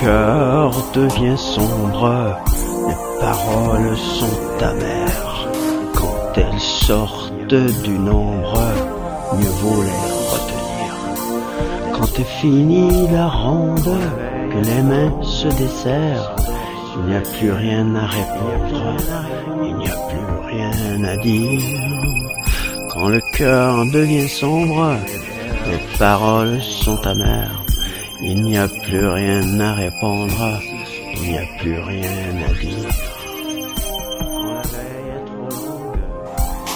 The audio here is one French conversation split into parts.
cœur devient sombre, les paroles sont amères. Quand elles sortent du nombre, mieux vaut les retenir. Quand est finie la ronde, que les mains se desserrent, il n'y a plus rien à répondre, il n'y a plus rien à dire. Quand le cœur devient sombre, les paroles sont amères. Il n'y a plus rien à répondre, il n'y a plus rien à dire.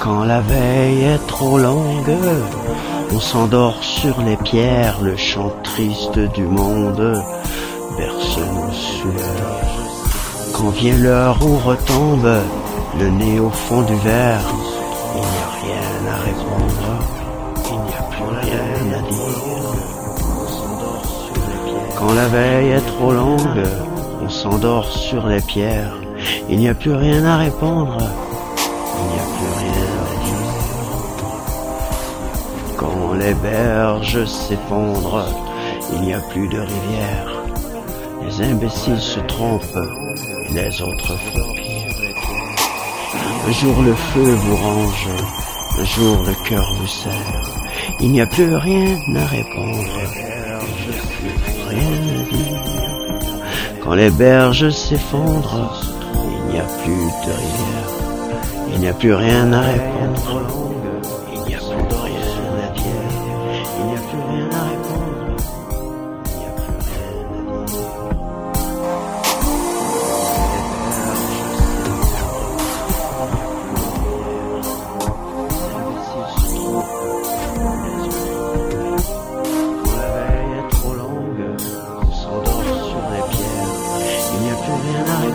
Quand la veille est trop longue, on s'endort sur les pierres, le chant triste du monde berce nos sueurs. Quand vient l'heure où retombe le nez au fond du verre, il n'y a rien à répondre, il n'y a plus rien à dire. Quand la veille est trop longue, on s'endort sur les pierres. Il n'y a plus rien à répondre, il n'y a plus rien à dire. Quand les berges s'effondrent, il n'y a plus de rivière. Les imbéciles se trompent, les autres font pire. Un jour le feu vous range, un jour le cœur vous serre. Il n'y a plus rien à répondre, Quand les berges s'effondrent, il n'y a plus de rivière. Il n'y a plus rien à répondre. Il n'y a plus rien à dire. Il n'y a plus rien à répondre. Rien.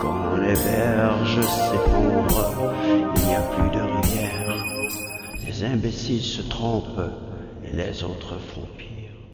Quand les berges s'effondrent, il n'y a plus de rivière. Les imbéciles se trompent et les autres font pire.